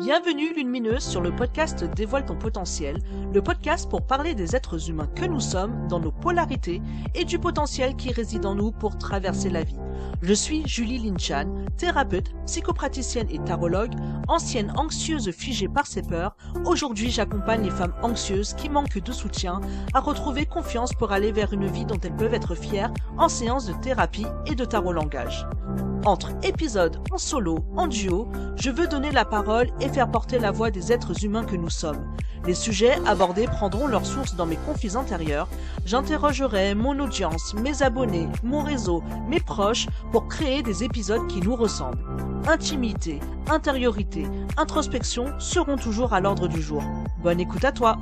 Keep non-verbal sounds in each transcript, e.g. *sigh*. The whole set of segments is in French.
Bienvenue Lumineuse sur le podcast Dévoile ton potentiel, le podcast pour parler des êtres humains que nous sommes dans nos polarités et du potentiel qui réside en nous pour traverser la vie. Je suis Julie Linchan, thérapeute, psychopraticienne et tarologue, ancienne anxieuse figée par ses peurs. Aujourd'hui, j'accompagne les femmes anxieuses qui manquent de soutien à retrouver confiance pour aller vers une vie dont elles peuvent être fières en séance de thérapie et de tarot langage. Entre épisodes en solo, en duo, je veux donner la parole et faire porter la voix des êtres humains que nous sommes. Les sujets abordés prendront leur source dans mes conflits intérieurs. J'interrogerai mon audience, mes abonnés, mon réseau, mes proches pour créer des épisodes qui nous ressemblent. Intimité, intériorité, introspection seront toujours à l'ordre du jour. Bonne écoute à toi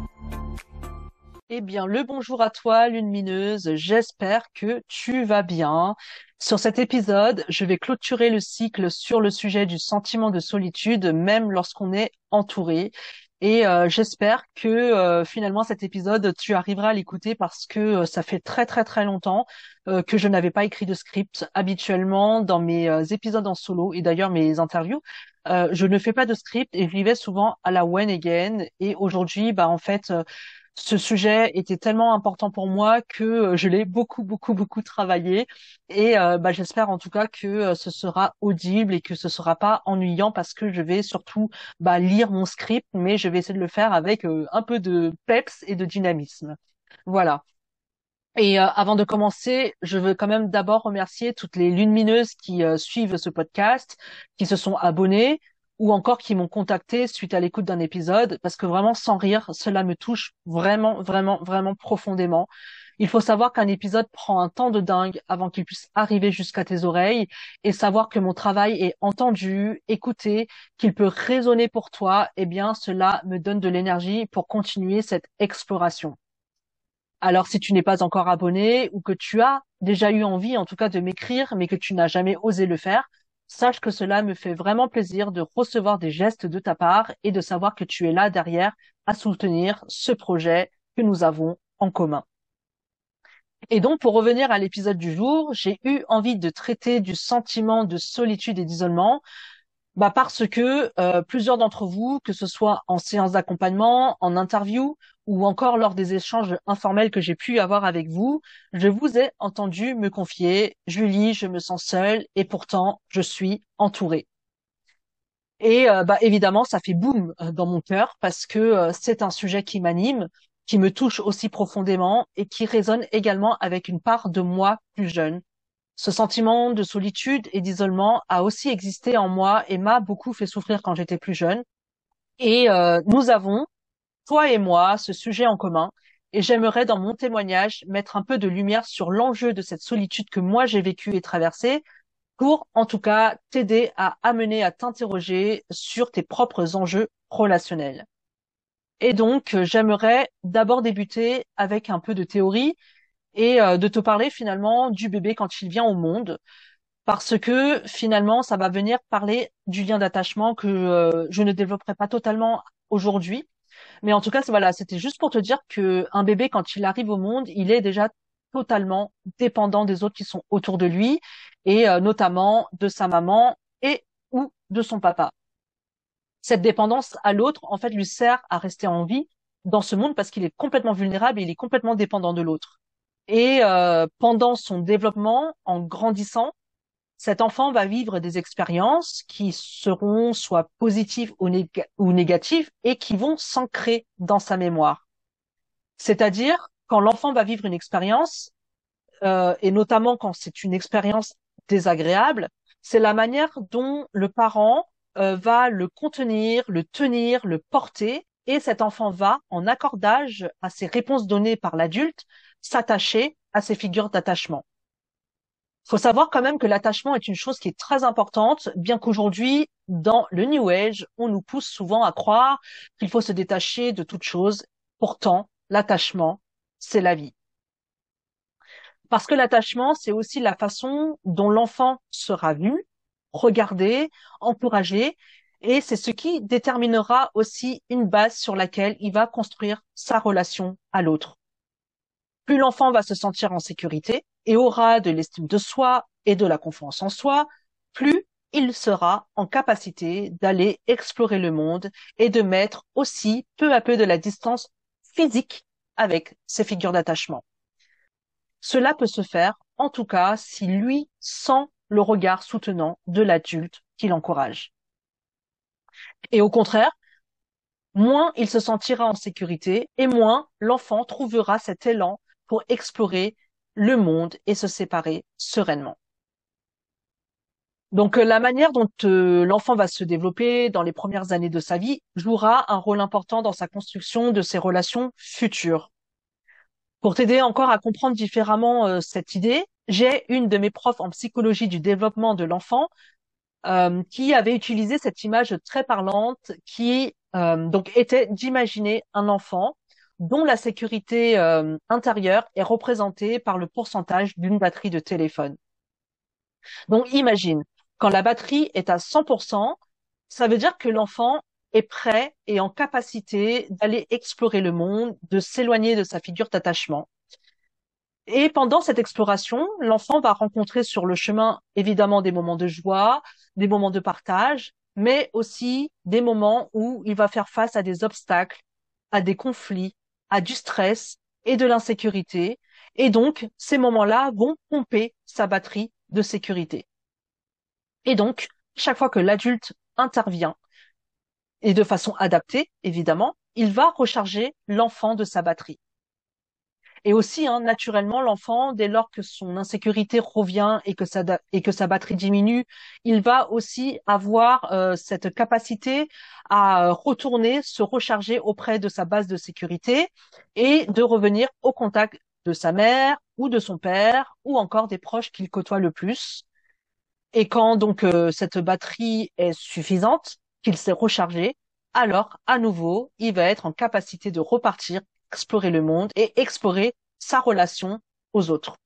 eh bien, le bonjour à toi, lune mineuse. J'espère que tu vas bien. Sur cet épisode, je vais clôturer le cycle sur le sujet du sentiment de solitude, même lorsqu'on est entouré. Et euh, j'espère que euh, finalement cet épisode, tu arriveras à l'écouter parce que euh, ça fait très très très longtemps que je n'avais pas écrit de script. Habituellement, dans mes épisodes en solo et d'ailleurs mes interviews, je ne fais pas de script et je vivais souvent à la when again. Et aujourd'hui, bah en fait, ce sujet était tellement important pour moi que euh, je l'ai beaucoup, beaucoup, beaucoup travaillé. Et euh, bah, j'espère en tout cas que euh, ce sera audible et que ce sera pas ennuyant parce que je vais surtout bah, lire mon script, mais je vais essayer de le faire avec un peu de peps et de dynamisme. Voilà. Et avant de commencer, je veux quand même d'abord remercier toutes les lumineuses qui suivent ce podcast, qui se sont abonnées, ou encore qui m'ont contacté suite à l'écoute d'un épisode, parce que vraiment, sans rire, cela me touche vraiment, vraiment, vraiment profondément. Il faut savoir qu'un épisode prend un temps de dingue avant qu'il puisse arriver jusqu'à tes oreilles et savoir que mon travail est entendu, écouté, qu'il peut résonner pour toi, eh bien, cela me donne de l'énergie pour continuer cette exploration. Alors, si tu n'es pas encore abonné ou que tu as déjà eu envie, en tout cas, de m'écrire, mais que tu n'as jamais osé le faire, Sache que cela me fait vraiment plaisir de recevoir des gestes de ta part et de savoir que tu es là derrière à soutenir ce projet que nous avons en commun. Et donc, pour revenir à l'épisode du jour, j'ai eu envie de traiter du sentiment de solitude et d'isolement bah parce que euh, plusieurs d'entre vous, que ce soit en séance d'accompagnement, en interview ou encore lors des échanges informels que j'ai pu avoir avec vous, je vous ai entendu me confier, Julie, je me sens seule et pourtant je suis entourée. Et euh, bah évidemment, ça fait boum euh, dans mon cœur parce que c'est un sujet qui m'anime, qui me touche aussi profondément et qui résonne également avec une part de moi plus jeune, ce sentiment de solitude et d'isolement a aussi existé en moi et m'a beaucoup fait souffrir quand j'étais plus jeune. Et euh, nous avons, toi et moi, ce sujet en commun. Et j'aimerais dans mon témoignage mettre un peu de lumière sur l'enjeu de cette solitude que moi j'ai vécue et traversée pour, en tout cas, t'aider à amener à t'interroger sur tes propres enjeux relationnels. Et donc, j'aimerais d'abord débuter avec un peu de théorie et euh, de te parler finalement du bébé quand il vient au monde parce que finalement ça va venir parler du lien d'attachement que euh, je ne développerai pas totalement aujourd'hui mais en tout cas voilà c'était juste pour te dire que un bébé quand il arrive au monde il est déjà totalement dépendant des autres qui sont autour de lui et euh, notamment de sa maman et ou de son papa. Cette dépendance à l'autre en fait lui sert à rester en vie dans ce monde parce qu'il est complètement vulnérable et il est complètement dépendant de l'autre. Et euh, pendant son développement, en grandissant, cet enfant va vivre des expériences qui seront soit positives ou, négatives et qui vont s'ancrer dans sa mémoire. C'est-à-dire, quand l'enfant va vivre une expérience, euh, et notamment quand c'est une expérience désagréable, c'est la manière dont le parent euh, va le contenir, le tenir, le porter, et cet enfant va, en accordage à ces réponses données par l'adulte, s'attacher à ces figures d'attachement. Faut savoir quand même que l'attachement est une chose qui est très importante, bien qu'aujourd'hui, dans le New Age, on nous pousse souvent à croire qu'il faut se détacher de toute chose. Pourtant, l'attachement, c'est la vie. Parce que l'attachement, c'est aussi la façon dont l'enfant sera vu, regardé, encouragé, et c'est ce qui déterminera aussi une base sur laquelle il va construire sa relation à l'autre plus l'enfant va se sentir en sécurité et aura de l'estime de soi et de la confiance en soi, plus il sera en capacité d'aller explorer le monde et de mettre aussi peu à peu de la distance physique avec ses figures d'attachement. Cela peut se faire, en tout cas, si lui sent le regard soutenant de l'adulte qui l'encourage. Et au contraire, moins il se sentira en sécurité et moins l'enfant trouvera cet élan pour explorer le monde et se séparer sereinement. Donc euh, la manière dont euh, l'enfant va se développer dans les premières années de sa vie jouera un rôle important dans sa construction de ses relations futures. Pour t'aider encore à comprendre différemment euh, cette idée, j'ai une de mes profs en psychologie du développement de l'enfant qui avait utilisé cette image très parlante qui donc était d'imaginer un enfant dont la sécurité intérieure est représentée par le pourcentage d'une batterie de téléphone. Donc imagine, quand la batterie est à 100%, ça veut dire que l'enfant est prêt et en capacité d'aller explorer le monde, de s'éloigner de sa figure d'attachement. Et pendant cette exploration, l'enfant va rencontrer sur le chemin évidemment des moments de joie, des moments de partage, mais aussi des moments où il va faire face à des obstacles, à des conflits, à du stress et de l'insécurité. Et donc, ces moments-là vont pomper sa batterie de sécurité. Et donc, chaque fois que l'adulte intervient, et de façon adaptée, évidemment, il va recharger l'enfant de sa batterie. Et aussi, hein, naturellement, l'enfant, dès lors que son insécurité revient et que sa, et que sa batterie diminue, il va aussi avoir euh, cette capacité à retourner, se recharger auprès de sa base de sécurité et de revenir au contact de sa mère ou de son père ou encore des proches qu'il côtoie le plus. Et quand donc euh, cette batterie est suffisante, qu'il s'est rechargé, alors à nouveau, il va être en capacité de repartir, explorer le monde et explorer sa relation aux autres.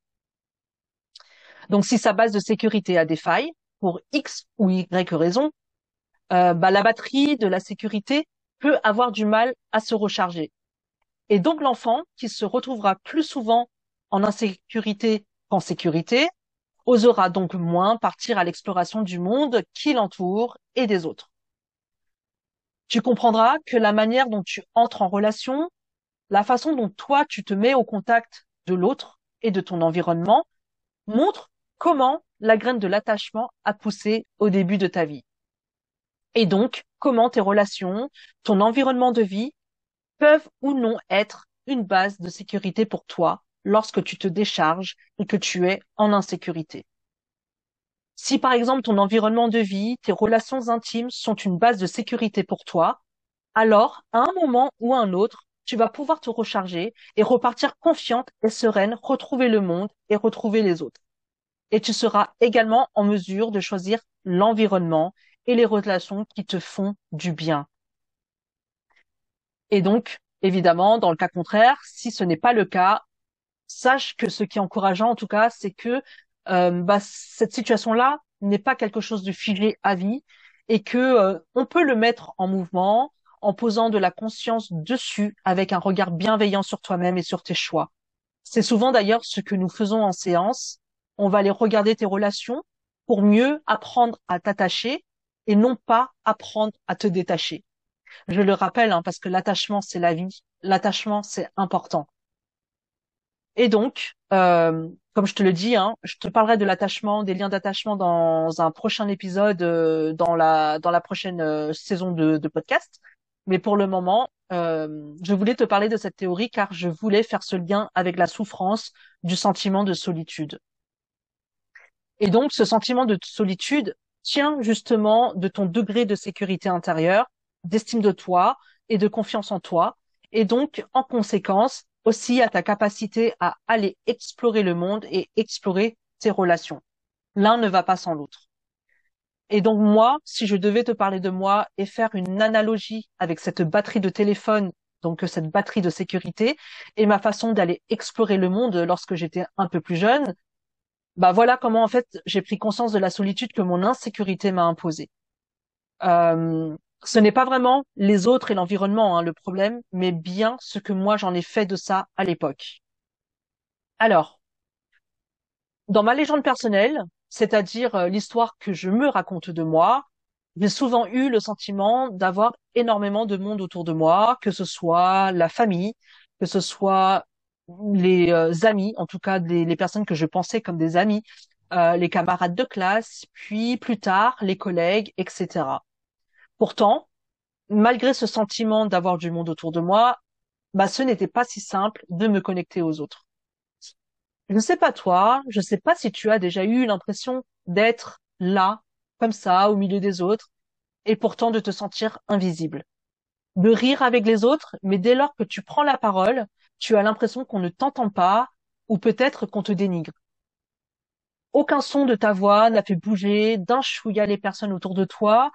Donc si sa base de sécurité a des failles, pour X ou Y raison, euh, bah, la batterie de la sécurité peut avoir du mal à se recharger. Et donc l'enfant, qui se retrouvera plus souvent en insécurité qu'en sécurité, osera donc moins partir à l'exploration du monde qui l'entoure et des autres. Tu comprendras que la manière dont tu entres en relation, la façon dont toi tu te mets au contact de l'autre et de ton environnement montre comment la graine de l'attachement a poussé au début de ta vie. Et donc, comment tes relations, ton environnement de vie peuvent ou non être une base de sécurité pour toi lorsque tu te décharges et que tu es en insécurité. Si par exemple ton environnement de vie, tes relations intimes sont une base de sécurité pour toi, alors à un moment ou à un autre, tu vas pouvoir te recharger et repartir confiante et sereine, retrouver le monde et retrouver les autres. Et tu seras également en mesure de choisir l'environnement et les relations qui te font du bien. Et donc, évidemment, dans le cas contraire, si ce n'est pas le cas, sache que ce qui est encourageant, en tout cas, c'est que euh, bah, cette situation-là n'est pas quelque chose de figé à vie et que euh, on peut le mettre en mouvement en posant de la conscience dessus avec un regard bienveillant sur toi-même et sur tes choix. C'est souvent d'ailleurs ce que nous faisons en séance. On va aller regarder tes relations pour mieux apprendre à t'attacher et non pas apprendre à te détacher. Je le rappelle, hein, parce que l'attachement, c'est la vie. L'attachement, c'est important. Et donc, euh, comme je te le dis, hein, je te parlerai de l'attachement, des liens d'attachement dans un prochain épisode, euh, dans la dans la prochaine euh, saison de, de, podcast. Mais pour le moment, je voulais te parler de cette théorie car je voulais faire ce lien avec la souffrance du sentiment de solitude. Et donc, ce sentiment de solitude tient justement de ton degré de sécurité intérieure, d'estime de toi et de confiance en toi. Et donc, en conséquence, aussi à ta capacité à aller explorer le monde et explorer tes relations. L'un ne va pas sans l'autre. Et donc moi, si je devais te parler de moi et faire une analogie avec cette batterie de téléphone, donc cette batterie de sécurité, et ma façon d'aller explorer le monde lorsque j'étais un peu plus jeune, bah voilà comment en fait j'ai pris conscience de la solitude que mon insécurité m'a imposée. Euh, ce n'est pas vraiment les autres et l'environnement hein, le problème, mais bien ce que moi j'en ai fait de ça à l'époque. Alors, dans ma légende personnelle, c'est-à-dire euh, l'histoire que je me raconte de moi, j'ai souvent eu le sentiment d'avoir énormément de monde autour de moi, que ce soit la famille, que ce soit les euh, amis, en tout cas les personnes que je pensais comme des amis, euh, les camarades de classe, puis plus tard les collègues, etc. Pourtant, malgré ce sentiment d'avoir du monde autour de moi, bah ce n'était pas si simple de me connecter aux autres. Je ne sais pas toi, je ne sais pas si tu as déjà eu l'impression d'être là, comme ça, au milieu des autres, et pourtant de te sentir invisible. De rire avec les autres, mais dès lors que tu prends la parole, tu as l'impression qu'on ne t'entend pas, ou peut-être qu'on te dénigre. Aucun son de ta voix n'a fait bouger d'un chouïa les personnes autour de toi,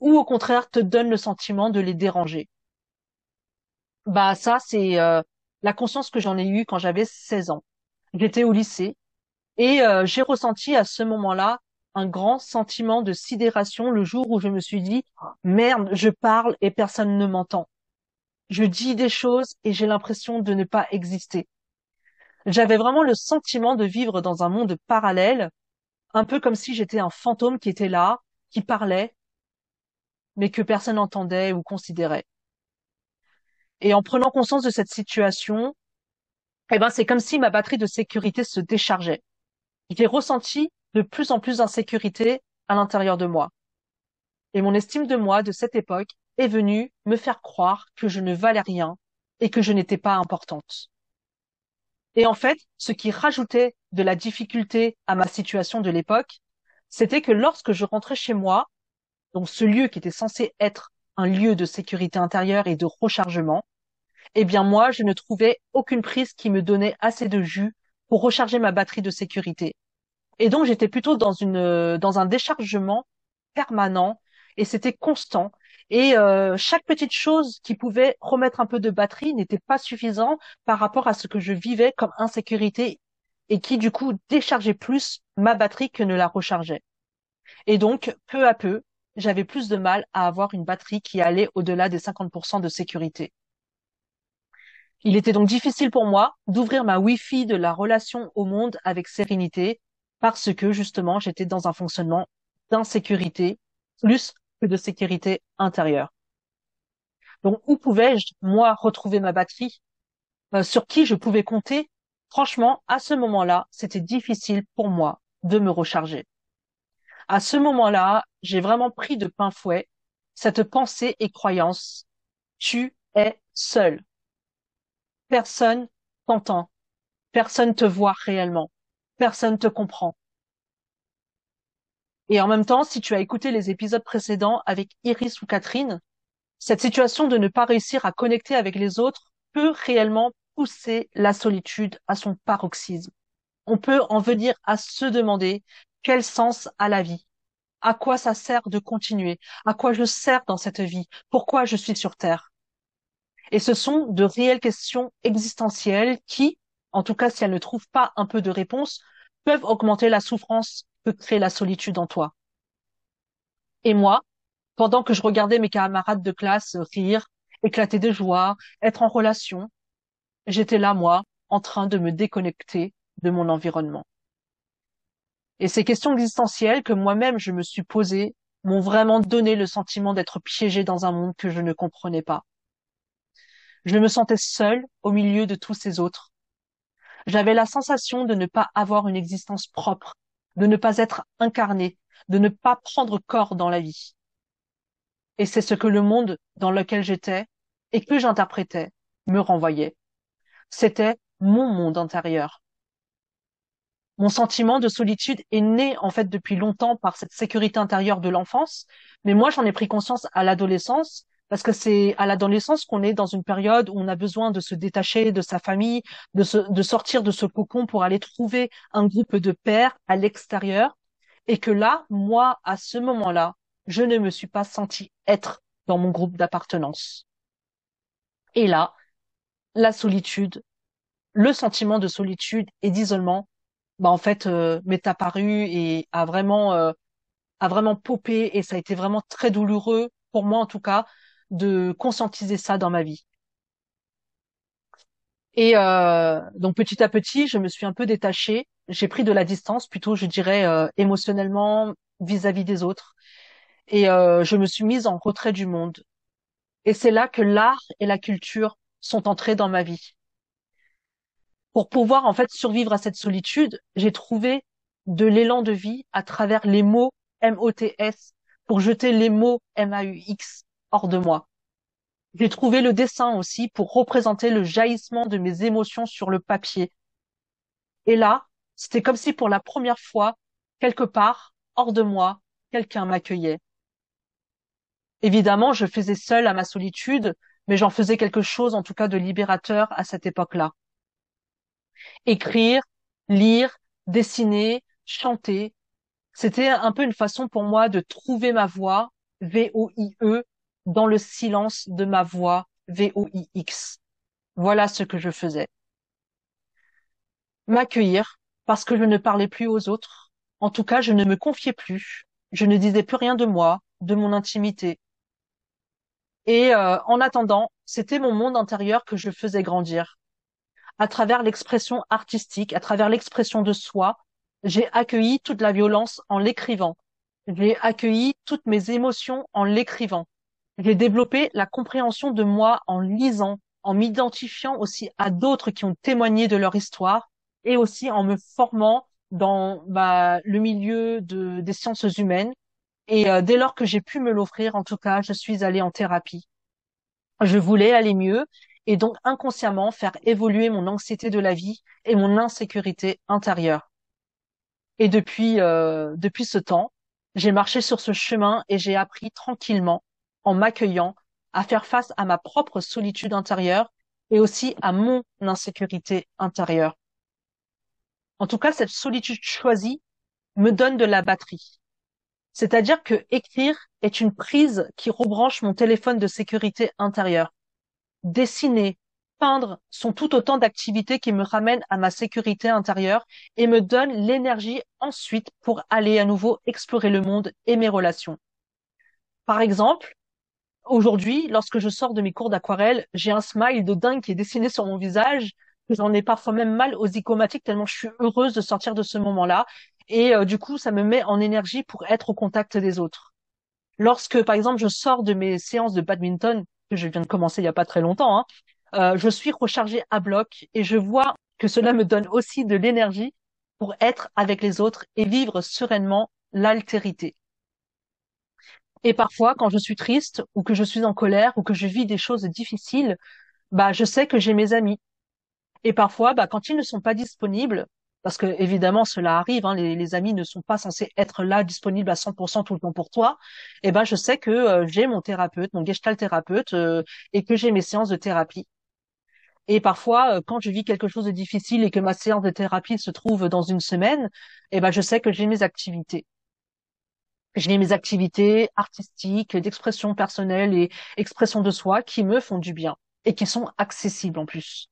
ou au contraire te donne le sentiment de les déranger. Bah ça, c'est euh, la conscience que j'en ai eue quand j'avais 16 ans. J'étais au lycée et euh, j'ai ressenti à ce moment-là un grand sentiment de sidération le jour où je me suis dit merde, je parle et personne ne m'entend. Je dis des choses et j'ai l'impression de ne pas exister. J'avais vraiment le sentiment de vivre dans un monde parallèle, un peu comme si j'étais un fantôme qui était là, qui parlait, mais que personne n'entendait ou considérait. Et en prenant conscience de cette situation, eh ben, c'est comme si ma batterie de sécurité se déchargeait. J'ai ressenti de plus en plus d'insécurité à l'intérieur de moi. Et mon estime de moi de cette époque est venue me faire croire que je ne valais rien et que je n'étais pas importante. Et en fait, ce qui rajoutait de la difficulté à ma situation de l'époque, c'était que lorsque je rentrais chez moi, donc ce lieu qui était censé être un lieu de sécurité intérieure et de rechargement, eh bien moi, je ne trouvais aucune prise qui me donnait assez de jus pour recharger ma batterie de sécurité. Et donc j'étais plutôt dans une dans un déchargement permanent et c'était constant. Et euh, chaque petite chose qui pouvait remettre un peu de batterie n'était pas suffisant par rapport à ce que je vivais comme insécurité et qui du coup déchargeait plus ma batterie que ne la rechargeait. Et donc peu à peu, j'avais plus de mal à avoir une batterie qui allait au-delà des 50% de sécurité. Il était donc difficile pour moi d'ouvrir ma Wi-Fi de la relation au monde avec sérénité parce que justement j'étais dans un fonctionnement d'insécurité plus que de sécurité intérieure. Donc où pouvais-je moi retrouver ma batterie? Euh, Sur qui je pouvais compter? Franchement, à ce moment-là, c'était difficile pour moi de me recharger. À ce moment-là, j'ai vraiment pris de pain fouet cette pensée et croyance. Tu es seul. Personne t'entend. Personne te voit réellement. Personne te comprend. Et en même temps, si tu as écouté les épisodes précédents avec Iris ou Catherine, cette situation de ne pas réussir à connecter avec les autres peut réellement pousser la solitude à son paroxysme. On peut en venir à se demander quel sens a la vie, à quoi ça sert de continuer, à quoi je sers dans cette vie, pourquoi je suis sur Terre? Et ce sont de réelles questions existentielles qui, en tout cas si elles ne trouvent pas un peu de réponse, peuvent augmenter la souffrance que crée la solitude en toi. Et moi, pendant que je regardais mes camarades de classe rire, éclater de joie, être en relation, j'étais là, moi, en train de me déconnecter de mon environnement. Et ces questions existentielles que moi-même je me suis posées m'ont vraiment donné le sentiment d'être piégé dans un monde que je ne comprenais pas. Je me sentais seule au milieu de tous ces autres. J'avais la sensation de ne pas avoir une existence propre, de ne pas être incarné, de ne pas prendre corps dans la vie. Et c'est ce que le monde dans lequel j'étais et que j'interprétais me renvoyait. C'était mon monde intérieur. Mon sentiment de solitude est né en fait depuis longtemps par cette sécurité intérieure de l'enfance, mais moi j'en ai pris conscience à l'adolescence parce que c'est à l'adolescence qu'on est dans une période où on a besoin de se détacher de sa famille, de, de sortir de ce cocon pour aller trouver un groupe de pères à l'extérieur, et que là, moi, à ce moment-là, je ne me suis pas senti être dans mon groupe d'appartenance. Et là, la solitude, le sentiment de solitude et d'isolement, bah en fait, euh, m'est apparu et a vraiment euh, a vraiment popé et ça a été vraiment très douloureux pour moi en tout cas de conscientiser ça dans ma vie. Et euh, donc petit à petit, je me suis un peu détachée. j'ai pris de la distance, plutôt, je dirais, euh, émotionnellement vis-à-vis des autres. Et euh, je me suis mise en retrait du monde. Et c'est là que l'art et la culture sont entrés dans ma vie. Pour pouvoir en fait survivre à cette solitude, j'ai trouvé de l'élan de vie à travers les mots M-O-T-S pour jeter les mots M-A-U-X hors de moi. J'ai trouvé le dessin aussi pour représenter le jaillissement de mes émotions sur le papier. Et là, c'était comme si pour la première fois, quelque part, hors de moi, quelqu'un m'accueillait. Évidemment, je faisais seule à ma solitude, mais j'en faisais quelque chose, en tout cas, de libérateur à cette époque-là. Écrire, lire, dessiner, chanter, c'était un peu une façon pour moi de trouver ma voix, V-O-I-E, dans le silence de ma voix, V-O-I-X. Voilà ce que je faisais. M'accueillir parce que je ne parlais plus aux autres. En tout cas, je ne me confiais plus. Je ne disais plus rien de moi, de mon intimité. Et euh, en attendant, c'était mon monde intérieur que je faisais grandir. À travers l'expression artistique, à travers l'expression de soi, j'ai accueilli toute la violence en l'écrivant. J'ai accueilli toutes mes émotions en l'écrivant. J'ai développé la compréhension de moi en lisant, en m'identifiant aussi à d'autres qui ont témoigné de leur histoire et aussi en me formant dans bah, le milieu de, des sciences humaines. Et euh, dès lors que j'ai pu me l'offrir, en tout cas, je suis allée en thérapie. Je voulais aller mieux et donc inconsciemment faire évoluer mon anxiété de la vie et mon insécurité intérieure. Et depuis euh, depuis ce temps, j'ai marché sur ce chemin et j'ai appris tranquillement en m'accueillant, à faire face à ma propre solitude intérieure et aussi à mon insécurité intérieure. En tout cas, cette solitude choisie me donne de la batterie. C'est-à-dire que écrire est une prise qui rebranche mon téléphone de sécurité intérieure. Dessiner, peindre sont tout autant d'activités qui me ramènent à ma sécurité intérieure et me donnent l'énergie ensuite pour aller à nouveau explorer le monde et mes relations. Par exemple, Aujourd'hui, lorsque je sors de mes cours d'aquarelle, j'ai un smile de dingue qui est dessiné sur mon visage. J'en ai parfois même mal aux zygomatiques tellement je suis heureuse de sortir de ce moment-là. Et euh, du coup, ça me met en énergie pour être au contact des autres. Lorsque, par exemple, je sors de mes séances de badminton, que je viens de commencer il n'y a pas très longtemps, hein, euh, je suis rechargée à bloc et je vois que cela me donne aussi de l'énergie pour être avec les autres et vivre sereinement l'altérité. Et parfois, quand je suis triste ou que je suis en colère ou que je vis des choses difficiles, bah, je sais que j'ai mes amis. Et parfois, bah, quand ils ne sont pas disponibles, parce que évidemment cela arrive, hein, les, amis ne sont pas censés être là disponibles à 100% tout le temps pour toi. Et eh ben, je sais que euh, j'ai mon thérapeute, mon gestalt thérapeute, euh, et que j'ai mes séances de thérapie. Et parfois, euh, quand je vis quelque chose de difficile et que ma séance de thérapie se trouve dans une semaine, et eh ben, je sais que j'ai mes activités j'ai mes activités artistiques, d'expression personnelle et expression de soi qui me font du bien et qui sont accessibles en plus.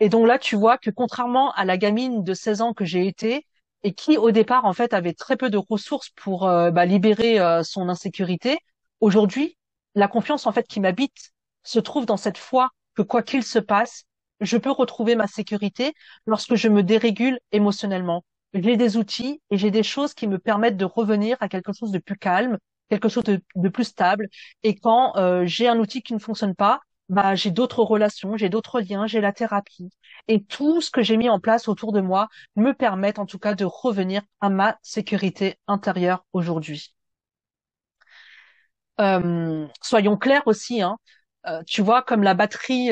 Et donc là, tu vois que contrairement à la gamine de 16 ans que j'ai été et qui au départ en fait avait très peu de ressources pour euh, bah, libérer euh, son insécurité, aujourd'hui, la confiance en fait qui m'habite se trouve dans cette foi que quoi qu'il se passe, je peux retrouver ma sécurité lorsque je me dérégule émotionnellement, j'ai des outils et j'ai des choses qui me permettent de revenir à quelque chose de plus calme, quelque chose de, plus stable. Et quand euh, j'ai un outil qui ne fonctionne pas, bah, j'ai d'autres relations, j'ai d'autres liens, j'ai la thérapie. Et tout ce que j'ai mis en place autour de moi me permet en tout cas de revenir à ma sécurité intérieure aujourd'hui. Euh, soyons clairs aussi, hein, euh, tu vois, comme la batterie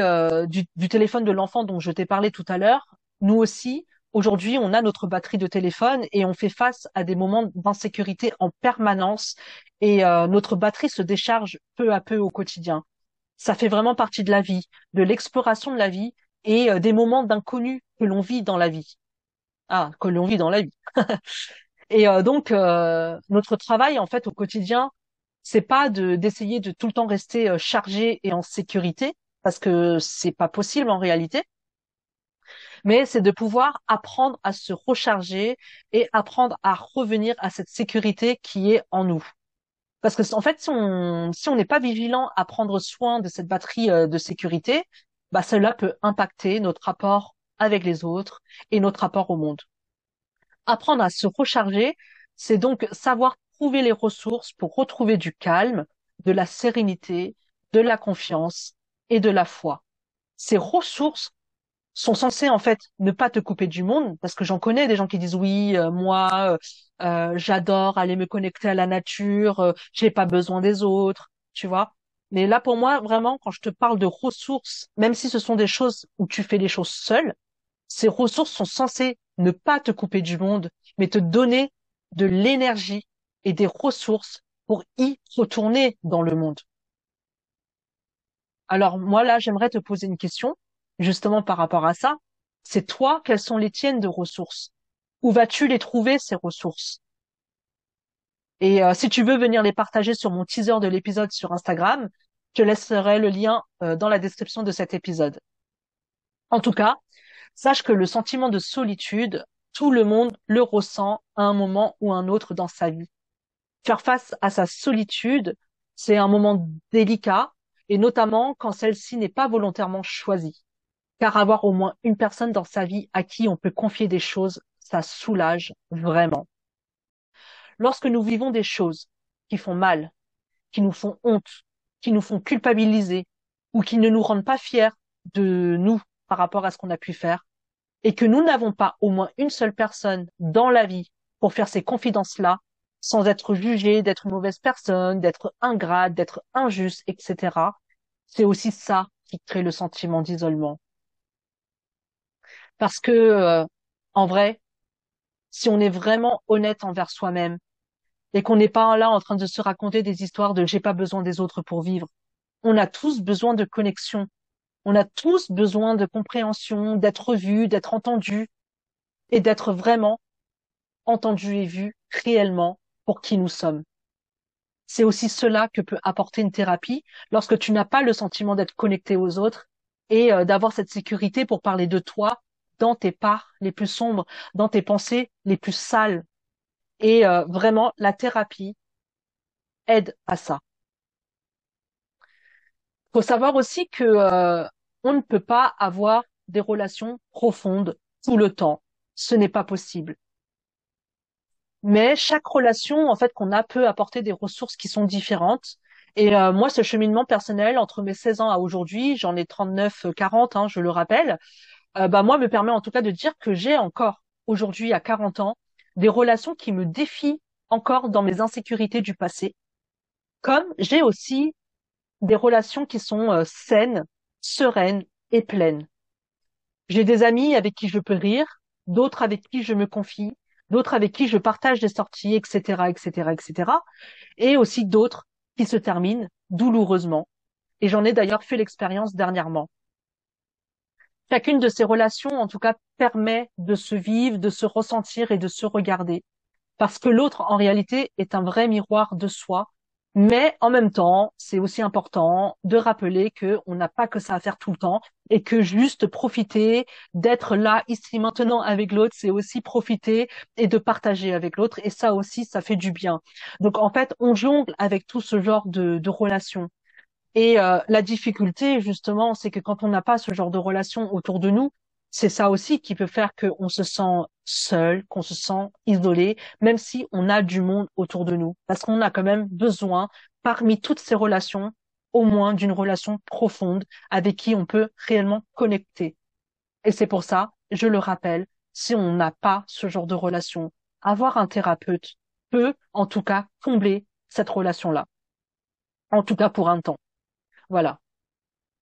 du, du téléphone de l'enfant dont je t'ai parlé tout à l'heure, nous aussi, Aujourd'hui, on a notre batterie de téléphone et on fait face à des moments d'insécurité en permanence et euh, notre batterie se décharge peu à peu au quotidien. Ça fait vraiment partie de la vie, de l'exploration de la vie et euh, des moments d'inconnu que l'on vit dans la vie. Ah, que l'on vit dans la vie. *laughs* et euh, donc notre travail en fait au quotidien, c'est pas de d'essayer de tout le temps rester chargé et en sécurité parce que c'est pas possible en réalité mais c'est de pouvoir apprendre à se recharger et apprendre à revenir à cette sécurité qui est en nous. Parce que en fait, si on si on n'est pas vigilant à prendre soin de cette batterie euh, de sécurité, bah cela peut impacter notre rapport avec les autres et notre rapport au monde. apprendre à se recharger, c'est donc savoir trouver les ressources pour retrouver du calme, de la sérénité, de la confiance et de la foi. Ces ressources sont censées en fait ne pas te couper du monde, parce que j'en connais des gens qui disent oui, euh, moi, euh, euh, j'adore aller me connecter à la nature, j'ai pas besoin des autres, tu vois. Mais là, pour moi, vraiment, quand je te parle de ressources, même si ce sont des choses où tu fais les choses seul, ces ressources sont censées ne pas te couper du monde, mais te donner de l'énergie et des ressources pour y retourner dans le monde. Alors moi là, j'aimerais te poser une question justement par rapport à ça. C'est toi, quelles sont les tiennes de ressources? Où vas-tu les trouver ces ressources? Et euh, si tu veux venir les partager sur mon teaser de l'épisode sur Instagram, je laisserai le lien euh, dans la description de cet épisode. En tout cas, sache que le sentiment de solitude, tout le monde le ressent à un moment ou un autre dans sa vie. Faire face à sa solitude, c'est un moment délicat, et notamment quand celle-ci n'est pas volontairement choisie. Car avoir au moins une personne dans sa vie à qui on peut confier des choses, ça soulage vraiment. Lorsque nous vivons des choses qui font mal, qui nous font honte, qui nous font culpabiliser, ou qui ne nous rendent pas fiers de nous par rapport à ce qu'on a pu faire, et que nous n'avons pas au moins une seule personne dans la vie pour faire ces confidences-là, sans être jugé d'être une mauvaise personne, d'être ingrate, d'être injuste, etc. C'est aussi ça qui crée le sentiment d'isolement. Parce que, euh, en vrai, si on est vraiment honnête envers soi-même et qu'on n'est pas là en train de se raconter des histoires de j'ai pas besoin des autres pour vivre, on a tous besoin de connexion. On a tous besoin de compréhension, d'être vu, d'être entendu et d'être vraiment entendu et vu réellement pour qui nous sommes. C'est aussi cela que peut apporter une thérapie lorsque tu n'as pas le sentiment d'être connecté aux autres et euh, d'avoir cette sécurité pour parler de toi dans tes parts les plus sombres, dans tes pensées les plus sales. Et euh, vraiment, la thérapie aide à ça. Faut savoir aussi que euh, on ne peut pas avoir des relations profondes tout le temps. Ce n'est pas possible. Mais chaque relation, en fait, qu'on a peut apporter des ressources qui sont différentes. Et euh, moi, ce cheminement personnel entre mes 16 ans à aujourd'hui, j'en ai 39, 40, hein, je le rappelle, euh, bah moi me permet en tout cas de dire que j'ai encore aujourd'hui à 40 ans des relations qui me défient encore dans mes insécurités du passé, comme j'ai aussi des relations qui sont euh, saines, sereines et pleines. J'ai des amis avec qui je peux rire, d'autres avec qui je me confie, d'autres avec qui je partage des sorties, etc., etc., etc., et aussi d'autres qui se terminent douloureusement. Et j'en ai d'ailleurs fait l'expérience dernièrement. Chacune de ces relations, en tout cas, permet de se vivre, de se ressentir et de se regarder. Parce que l'autre, en réalité, est un vrai miroir de soi mais en même temps, c'est aussi important de rappeler que on n'a pas que ça à faire tout le temps et que juste profiter d'être là ici maintenant avec l'autre, c'est aussi profiter et de partager avec l'autre et ça aussi, ça fait du bien. Donc en fait, on jongle avec tout ce genre de relations. Et euh, la difficulté, justement, c'est que quand on n'a pas ce genre de relations autour de nous, c'est ça aussi qui peut faire qu'on se sent seul, qu'on se sent isolé, même si on a du monde autour de nous. Parce qu'on a quand même besoin, parmi toutes ces relations, au moins d'une relation profonde avec qui on peut réellement connecter. Et c'est pour ça, je le rappelle, si on n'a pas ce genre de relation, avoir un thérapeute peut, en tout cas, combler cette relation-là. En tout cas, pour un temps. Voilà.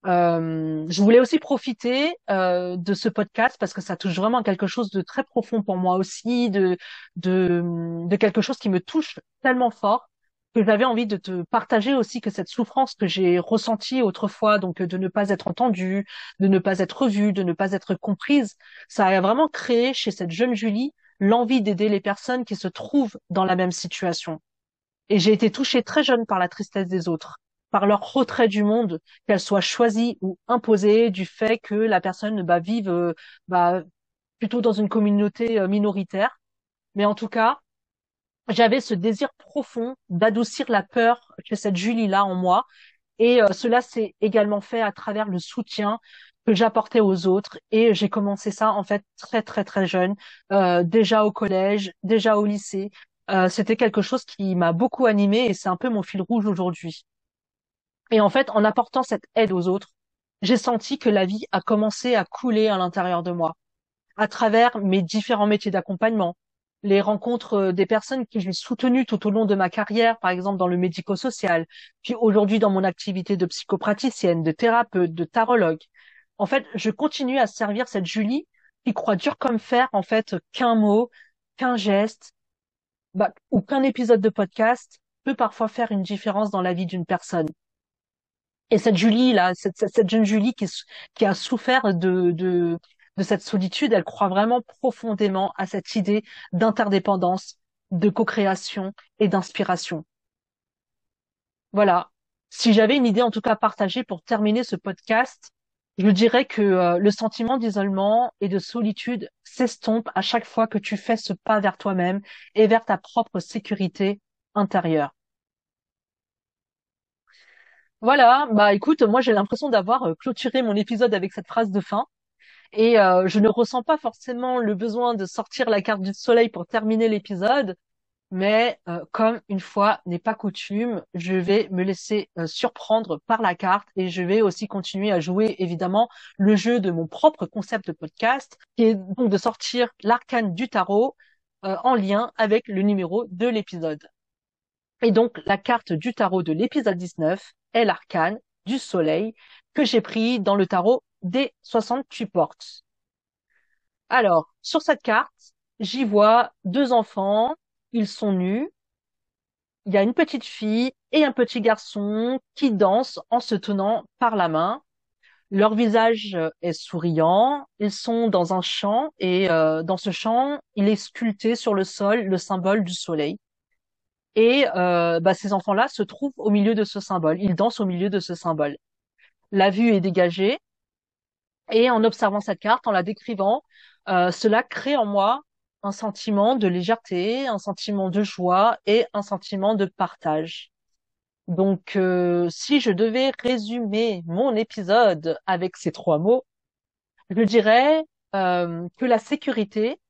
Euh, je voulais aussi profiter euh, de ce podcast parce que ça touche vraiment quelque chose de très profond pour moi aussi, de, de, de quelque chose qui me touche tellement fort que j'avais envie de te partager aussi que cette souffrance que j'ai ressentie autrefois, donc de ne pas être entendue, de ne pas être vue, de ne pas être comprise, ça a vraiment créé chez cette jeune Julie l'envie d'aider les personnes qui se trouvent dans la même situation. Et j'ai été touchée très jeune par la tristesse des autres par leur retrait du monde, qu'elle soit choisie ou imposée du fait que la personne bah, vive euh, bah, plutôt dans une communauté euh, minoritaire. Mais en tout cas, j'avais ce désir profond d'adoucir la peur chez cette Julie-là en moi. Et euh, cela s'est également fait à travers le soutien que j'apportais aux autres et j'ai commencé ça en fait très très très jeune, euh, déjà au collège, déjà au lycée. Euh, c'était quelque chose qui m'a beaucoup animé et c'est un peu mon fil rouge aujourd'hui. Et en fait, en apportant cette aide aux autres, j'ai senti que la vie a commencé à couler à l'intérieur de moi, à travers mes différents métiers d'accompagnement, les rencontres euh, des personnes que j'ai soutenues tout au long de ma carrière, par exemple dans le médico-social, puis aujourd'hui dans mon activité de psychopraticienne, de thérapeute, de tarologue. En fait, je continue à servir cette Julie qui croit dur comme fer, en fait, qu'un mot, qu'un geste, bah, ou qu'un épisode de podcast peut parfois faire une différence dans la vie d'une personne. Et cette Julie là, cette, jeune Julie qui, a souffert de cette solitude, elle croit vraiment profondément à cette idée d'interdépendance, de co-création et d'inspiration. Voilà. Si j'avais une idée en tout cas partagée pour terminer ce podcast, je dirais que euh, le sentiment d'isolement et de solitude s'estompe à chaque fois que tu fais ce pas vers toi-même et vers ta propre sécurité intérieure. Voilà, bah écoute, moi j'ai l'impression d'avoir euh, clôturé mon épisode avec cette phrase de fin et euh, je ne ressens pas forcément le besoin de sortir la carte du soleil pour terminer l'épisode, mais euh, comme une fois n'est pas coutume, je vais me laisser surprendre par la carte et je vais aussi continuer à jouer évidemment le jeu de mon propre concept de podcast, qui est donc de sortir l'arcane du tarot en lien avec le numéro de l'épisode. Et donc la carte du tarot de l'épisode 19 est l'arcane du soleil que j'ai pris dans le tarot des 68 portes. Alors, sur cette carte, j'y vois deux enfants, ils sont nus, il y a une petite fille et un petit garçon qui dansent en se tenant par la main. Leur visage est souriant, ils sont dans un champ et euh, dans ce champ, il est sculpté sur le sol le symbole du soleil. Et euh, bah, ces enfants-là se trouvent au milieu de ce symbole. Ils dansent au milieu de ce symbole. La vue est dégagée. Et en observant cette carte, en la décrivant, euh, cela crée en moi un sentiment de légèreté, un sentiment de joie et un sentiment de partage. Donc, euh, si je devais résumer mon épisode avec ces trois mots, je dirais que la sécurité,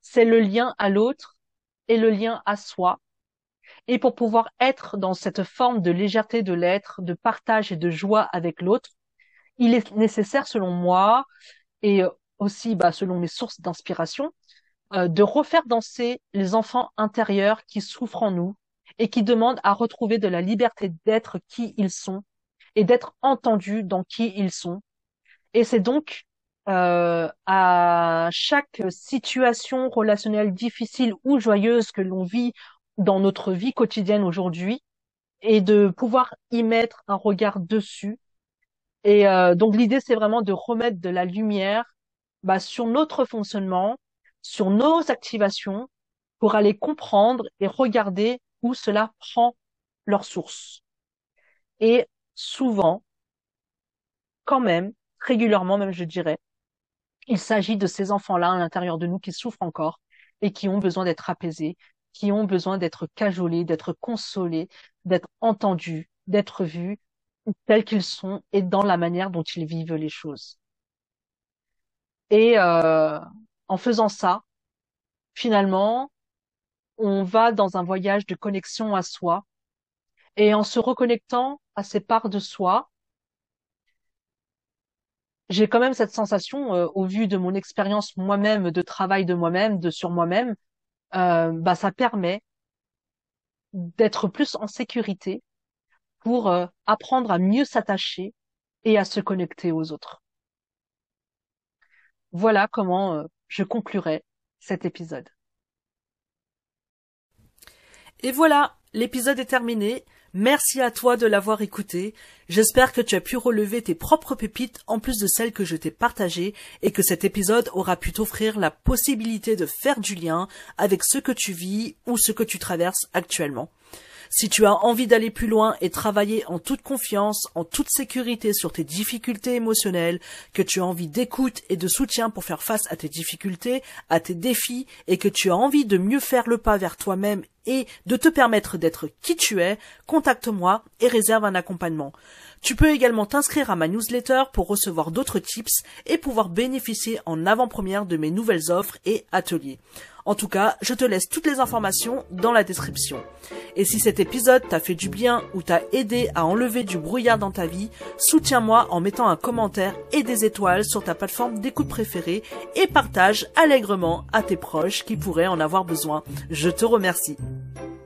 c'est le lien à l'autre et le lien à soi, et pour pouvoir être dans cette forme de légèreté de l'être, de partage et de joie avec l'autre, il est nécessaire, selon moi, et aussi bah, selon mes sources d'inspiration, euh, de refaire danser les enfants intérieurs qui souffrent en nous et qui demandent à retrouver de la liberté d'être qui ils sont et d'être entendus dans qui ils sont. Et c'est donc euh, à chaque situation relationnelle difficile ou joyeuse que l'on vit dans notre vie quotidienne aujourd'hui et de pouvoir y mettre un regard dessus. Et euh, donc l'idée, c'est vraiment de remettre de la lumière bah, sur notre fonctionnement, sur nos activations, pour aller comprendre et regarder où cela prend leur source. Et souvent, quand même, régulièrement même je dirais, il s'agit de ces enfants-là à l'intérieur de nous qui souffrent encore et qui ont besoin d'être apaisés, qui ont besoin d'être cajolés, d'être consolés, d'être entendus, d'être vus tels qu'ils sont et dans la manière dont ils vivent les choses. Et euh, en faisant ça, finalement, on va dans un voyage de connexion à soi et en se reconnectant à ces parts de soi, j'ai quand même cette sensation, euh, au vu de mon expérience moi-même, de travail de moi-même, de sur moi-même, euh, bah, ça permet d'être plus en sécurité pour euh, apprendre à mieux s'attacher et à se connecter aux autres. Voilà comment euh, je conclurai cet épisode. Et voilà, l'épisode est terminé. Merci à toi de l'avoir écouté. J'espère que tu as pu relever tes propres pépites en plus de celles que je t'ai partagées et que cet épisode aura pu t'offrir la possibilité de faire du lien avec ce que tu vis ou ce que tu traverses actuellement. Si tu as envie d'aller plus loin et travailler en toute confiance, en toute sécurité sur tes difficultés émotionnelles, que tu as envie d'écoute et de soutien pour faire face à tes difficultés, à tes défis, et que tu as envie de mieux faire le pas vers toi-même et de te permettre d'être qui tu es, contacte-moi et réserve un accompagnement. Tu peux également t'inscrire à ma newsletter pour recevoir d'autres tips et pouvoir bénéficier en avant-première de mes nouvelles offres et ateliers. En tout cas, je te laisse toutes les informations dans la description. Et si cet épisode t'a fait du bien ou t'a aidé à enlever du brouillard dans ta vie, soutiens-moi en mettant un commentaire et des étoiles sur ta plateforme d'écoute préférée et partage allègrement à tes proches qui pourraient en avoir besoin. Je te remercie. Thank you.